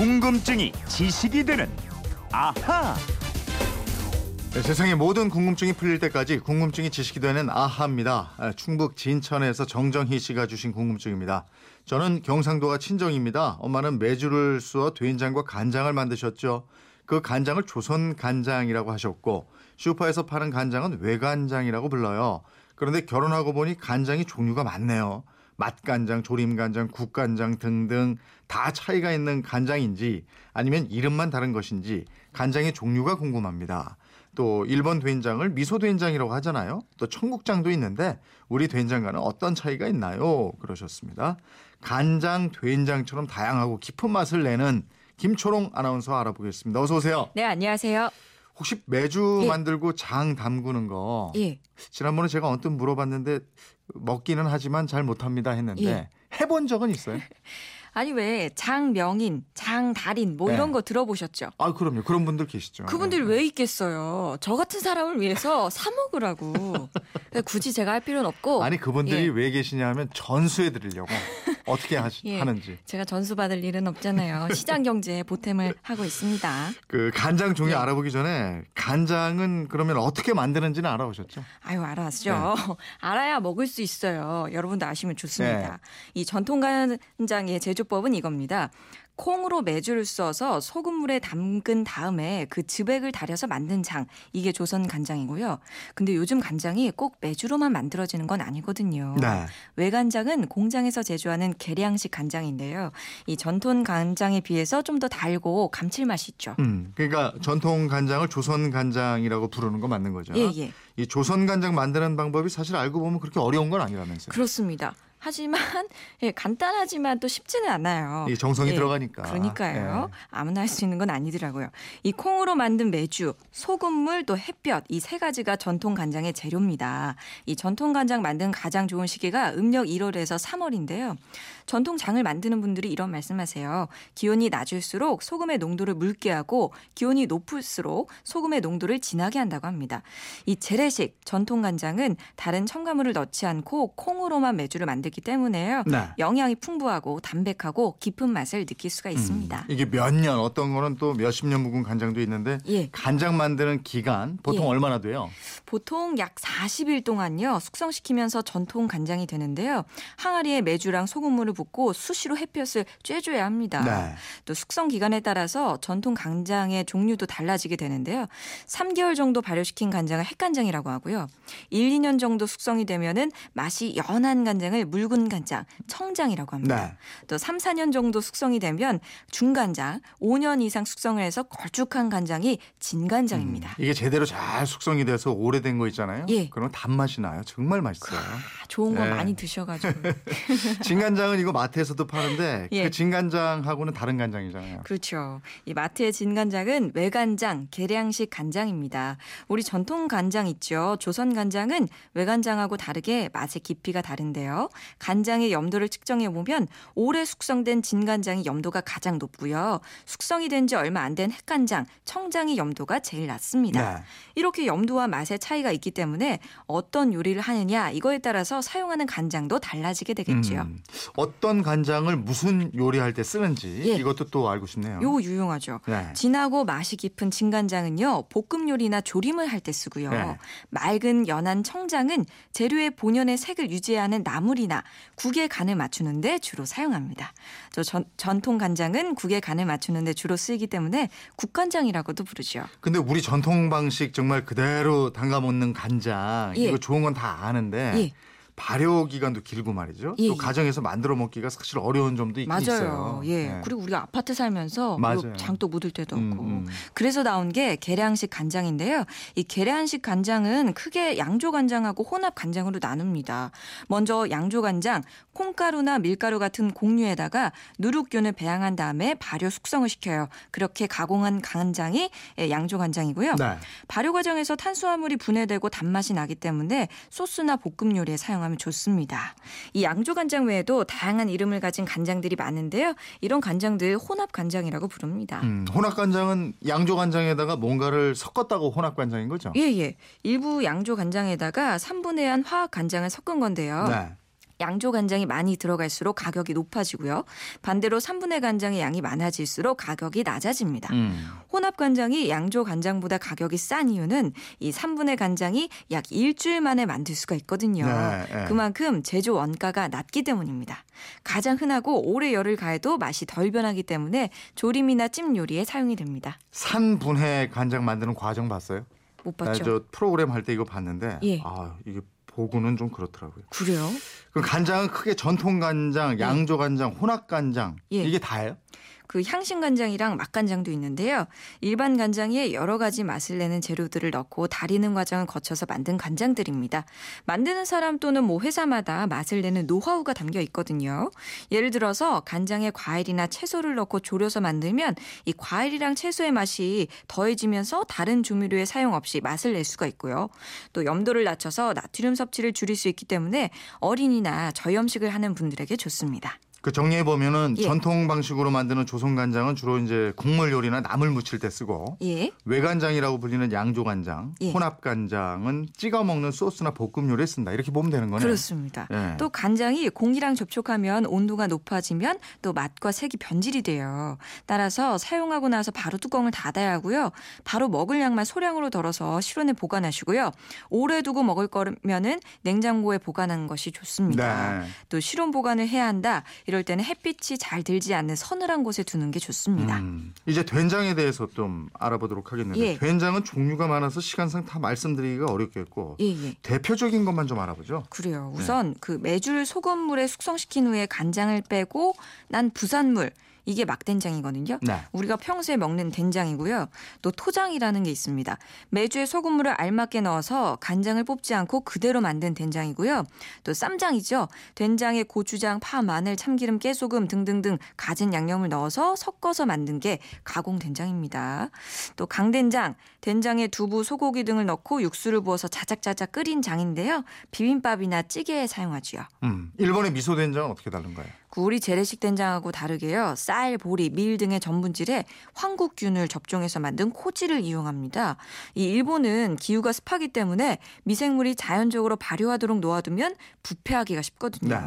궁금증이 지식이 되는 아하. 네, 세상의 모든 궁금증이 풀릴 때까지 궁금증이 지식이 되는 아하입니다. 아, 충북 진천에서 정정희 씨가 주신 궁금증입니다. 저는 경상도가 친정입니다. 엄마는 메주를 쏘아 된장과 간장을 만드셨죠. 그 간장을 조선 간장이라고 하셨고 슈퍼에서 파는 간장은 외간장이라고 불러요. 그런데 결혼하고 보니 간장이 종류가 많네요. 맛간장, 조림간장, 국간장 등등 다 차이가 있는 간장인지 아니면 이름만 다른 것인지 간장의 종류가 궁금합니다. 또 일본 된장을 미소 된장이라고 하잖아요. 또 청국장도 있는데 우리 된장과는 어떤 차이가 있나요? 그러셨습니다. 간장, 된장처럼 다양하고 깊은 맛을 내는 김초롱 아나운서 알아보겠습니다. 어서 오세요. 네, 안녕하세요. 혹시 매주 예. 만들고 장 담그는 거 예. 지난번에 제가 언뜻 물어봤는데 먹기는 하지만 잘 못합니다 했는데 예. 해본 적은 있어요? 아니 왜 장명인, 장달인 뭐 네. 이런 거 들어보셨죠? 아 그럼요 그런 분들 계시죠. 그분들이 네. 왜 있겠어요? 저 같은 사람을 위해서 사 먹으라고. 굳이 제가 할 필요는 없고. 아니 그분들이 예. 왜 계시냐면 전수해 드리려고 어떻게 하시, 예. 하는지 제가 전수 받을 일은 없잖아요. 시장 경제에 보탬을 하고 있습니다. 그 간장 종류 예. 알아보기 전에 간장은 그러면 어떻게 만드는지는 알아보셨죠? 아유 알았죠. 알아야 먹을 수 있어요. 여러분도 아시면 좋습니다. 네. 이 전통 간장의 제조법은 이겁니다. 콩으로 메주를 써서 소금물에 담근 다음에 그 즙액을 달여서 만든 장 이게 조선 간장이고요. 근데 요즘 간장이 꼭 메주로만 만들어지는 건 아니거든요. 네. 외간장은 공장에서 제조하는 계량식 간장인데요. 이 전통 간장에 비해서 좀 더 달고 감칠맛이 있죠. 음, 그러니까 전통 간장을 조선 간장이라고 부르는 거 맞는 거죠. 예, 예. 이 조선 간장 만드는 방법이 사실 알고 보면 그렇게 어려운 건 아니라면서요. 그렇습니다. 하지만 예, 간단하지만 또 쉽지는 않아요. 이 정성이 예, 들어가니까. 그러니까요. 예. 아무나 할 수 있는 건 아니더라고요. 이 콩으로 만든 메주, 소금물 또 햇볕 이 세 가지가 전통 간장의 재료입니다. 이 전통 간장 만든 가장 좋은 시기가 음력 1월에서 3월인데요. 전통 장을 만드는 분들이 이런 말씀하세요. 기온이 낮을수록 소금의 농도를 묽게 하고 기온이 높을수록 소금의 농도를 진하게 한다고 합니다. 이 재래식 전통 간장은 다른 첨가물을 넣지 않고 콩으로만 메주를 만들 기 때문에요. 네. 영양이 풍부하고 담백하고 깊은 맛을 느낄 수가 있습니다. 이게 몇 년, 어떤 거는 또 몇십 년 묵은 간장도 있는데 예. 간장 만드는 기간 보통 예. 얼마나 돼요? 보통 약 40일 동안요 숙성시키면서 전통 간장이 되는데요. 항아리에 메주랑 소금물을 붓고 수시로 햇볕을 쬐줘야 합니다. 네. 또 숙성 기간에 따라서 전통 간장의 종류도 달라지게 되는데요. 3개월 정도 발효시킨 간장을 핵간장이라고 하고요. 1, 2년 정도 숙성이 되면은 맛이 연한 간장을 묽은 간장, 청장이라고 합니다. 네. 또 3, 4년 정도 숙성이 되면 중간장, 5년 이상 숙성을 해서 걸쭉한 간장이 진간장입니다. 이게 제대로 잘 숙성이 돼서 오래된 거 있잖아요. 예. 그러면 단맛이 나요. 정말 맛있어요. 아, 좋은 거 네. 많이 드셔가지고. 진간장은 이거 마트에서도 파는데 예. 그 진간장하고는 다른 간장이잖아요. 그렇죠. 이 마트의 진간장은 외간장, 계량식 간장입니다. 우리 전통 간장 있죠. 조선 간장은 외간장하고 다르게 맛의 깊이가 다른데요. 간장의 염도를 측정해 보면 오래 숙성된 진간장이 염도가 가장 높고요. 숙성이 된 지 얼마 안 된 핵간장, 청장의 염도가 제일 낮습니다. 네. 이렇게 염도와 맛의 차이가 있기 때문에 어떤 요리를 하느냐 이거에 따라서 사용하는 간장도 달라지게 되겠지요. 음, 어떤 간장을 무슨 요리할 때 쓰는지 예. 이것도 또 알고 싶네요. 요거 유용하죠. 네. 진하고 맛이 깊은 진간장은요 볶음 요리나 조림을 할 때 쓰고요. 네. 맑은 연한 청장은 재료의 본연의 색을 유지하는 나물이나 국의 간을 맞추는데 주로 사용합니다. 저 전, 전통 간장은 국의 간을 맞추는데 주로 쓰이기 때문에 국간장이라고도 부르죠. 근데 우리 전통 방식 정말 그대로 담가 먹는 간장 예. 이거 좋은 건 다 아는데 예. 발효 기간도 길고 말이죠. 예, 또 예. 가정에서 만들어 먹기가 사실 어려운 점도 있긴 맞아요. 있어요. 예. 네. 그리고 우리가 아파트 살면서 맞아요. 장도 묻을 때도 음, 없고. 음. 그래서 나온 게 계량식 간장인데요. 이 계량식 간장은 크게 양조 간장하고 혼합 간장으로 나눕니다. 먼저 양조 간장, 콩가루나 밀가루 같은 곡류에다가 누룩균을 배양한 다음에 발효 숙성을 시켜요. 그렇게 가공한 간장이 예, 양조 간장이고요. 네. 발효 과정에서 탄수화물이 분해되고 단맛이 나기 때문에 소스나 볶음 요리에 사용 하면 좋습니다. 이 양조 간장 외에도 다양한 이름을 가진 간장들이 많은데요. 이런 간장들 혼합 간장이라고 부릅니다. 음, 혼합 간장은 양조 간장에다가 뭔가를 섞었다고 혼합 간장인 거죠? 예, 예. 일부 양조 간장에다가 3분의 1 화학 간장을 섞은 건데요. 네. 양조 간장이 많이 들어갈수록 가격이 높아지고요. 반대로 3분의 간장의 양이 많아질수록 가격이 낮아집니다. 음. 혼합 간장이 양조 간장보다 가격이 싼 이유는 이 3분의 간장이 약 일주일 만에 만들 수가 있거든요. 네, 네. 그만큼 제조 원가가 낮기 때문입니다. 가장 흔하고 오래 열을 가해도 맛이 덜 변하기 때문에 조림이나 찜 요리에 사용이 됩니다. 산 분해 간장 만드는 과정 봤어요? 못나 봤죠? 저 프로그램 할 때 이거 봤는데 예. 아 이게 보고는 좀 그렇더라고요. 그래요? 그 간장은 크게 전통 간장, 양조 간장, 혼합 간장 예. 이게 다예요? 그 향신 간장이랑 맛간장도 있는데요. 일반 간장에 여러 가지 맛을 내는 재료들을 넣고 다리는 과정을 거쳐서 만든 간장들입니다. 만드는 사람 또는 뭐 회사마다 맛을 내는 노하우가 담겨 있거든요. 예를 들어서 간장에 과일이나 채소를 넣고 졸여서 만들면 이 과일이랑 채소의 맛이 더해지면서 다른 조미료의 사용 없이 맛을 낼 수가 있고요. 또 염도를 낮춰서 나트륨 섭취를 줄일 수 있기 때문에 어린이나 저염식을 하는 분들에게 좋습니다. 그 정리해 보면은 예. 전통 방식으로 만드는 조선 간장은 주로 이제 국물 요리나 나물 무칠 때 쓰고 예. 외간장이라고 불리는 양조 간장, 예. 혼합 간장은 찍어 먹는 소스나 볶음 요리에 쓴다. 이렇게 보면 되는 거네요. 그렇습니다. 예. 또 간장이 공기랑 접촉하면 온도가 높아지면 또 맛과 색이 변질이 돼요. 따라서 사용하고 나서 바로 뚜껑을 닫아야 하고요. 바로 먹을 양만 소량으로 덜어서 실온에 보관하시고요. 오래 두고 먹을 거면은 냉장고에 보관하는 것이 좋습니다. 네. 또 실온 보관을 해야 한다. 이럴 때는 햇빛이 잘 들지 않는 서늘한 곳에 두는 게 좋습니다. 음, 이제 된장에 대해서 좀 알아보도록 하겠는데 예. 된장은 종류가 많아서 시간상 다 말씀드리기가 어렵겠고 예, 예. 대표적인 것만 좀 알아보죠. 그래요. 네. 우선 그 메주를 소금물에 숙성시킨 후에 간장을 빼고 난 부산물 이게 막된장이거든요. 네. 우리가 평소에 먹는 된장이고요. 또 토장이라는 게 있습니다. 메주에 소금물을 알맞게 넣어서 간장을 뽑지 않고 그대로 만든 된장이고요. 또 쌈장이죠. 된장에 고추장, 파, 마늘, 참기름, 깨소금 등등등 가진 양념을 넣어서 섞어서 만든 게 가공 된장입니다. 또 강된장, 된장에 두부, 소고기 등을 넣고 육수를 부어서 자작자작 끓인 장인데요. 비빔밥이나 찌개에 사용하지요. 음, 일본의 미소 된장은 어떻게 다른가요? 그 우리 재래식 된장하고 다르게요. 쌀, 보리, 밀 등의 전분질에 황국균을 접종해서 만든 코지를 이용합니다. 이 일본은 기후가 습하기 때문에 미생물이 자연적으로 발효하도록 놓아두면 부패하기가 쉽거든요. 네.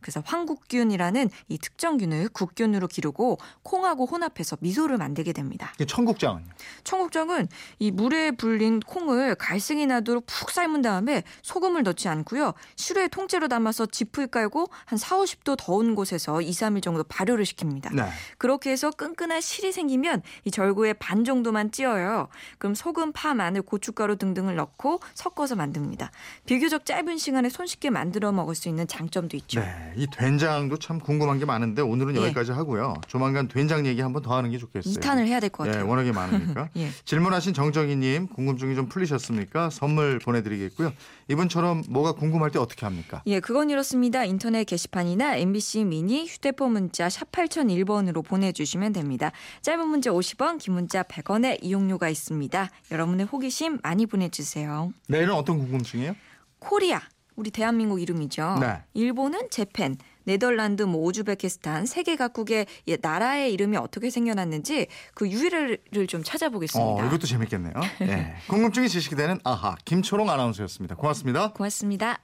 그래서 황국균이라는 이 특정균을 국균으로 기르고 콩하고 혼합해서 미소를 만들게 됩니다. 이게 청국장은요? 청국장은 이 물에 불린 콩을 갈색이 나도록 푹 삶은 다음에 소금을 넣지 않고요. 시루에 통째로 담아서 지풀 깔고 한 4, 50도 더운 곳에 서 2, 3일 정도 발효를 시킵니다. 네. 그렇게 해서 끈끈한 실이 생기면 이 절구에 반 정도만 찧어요. 그럼 소금, 파, 마늘, 고춧가루 등등을 넣고 섞어서 만듭니다. 비교적 짧은 시간에 손쉽게 만들어 먹을 수 있는 장점도 있죠. 네, 이 된장도 참 궁금한 게 많은데 오늘은 예. 여기까지 하고요. 조만간 된장 얘기 한번 더 하는 게 좋겠어요. 2탄을 해야 될것 예, 같아요. 워낙에 많으니까. 예. 질문하신 정정희님 궁금증이 좀 풀리셨습니까? 선물 보내드리겠고요. 이분처럼 뭐가 궁금할 때 어떻게 합니까? 예, 그건 이렇습니다. 인터넷 게시판이나 MBC 미니 휴대폰 문자 샵 8001번으로 보내주시면 됩니다. 짧은 문자 50원, 긴 문자 100원의 이용료가 있습니다. 여러분의 호기심 많이 보내주세요. 내일은 어떤 궁금증이에요? 코리아, 우리 대한민국 이름이죠. 네. 일본은 재팬, 네덜란드, 뭐 오즈베키스탄 세계 각국의 예, 나라의 이름이 어떻게 생겨났는지 그 유래를 좀 찾아보겠습니다. 어, 이것도 재밌겠네요. 예. 궁금증이 지식이 되는 아하 김초롱 아나운서였습니다. 고맙습니다. 고맙습니다.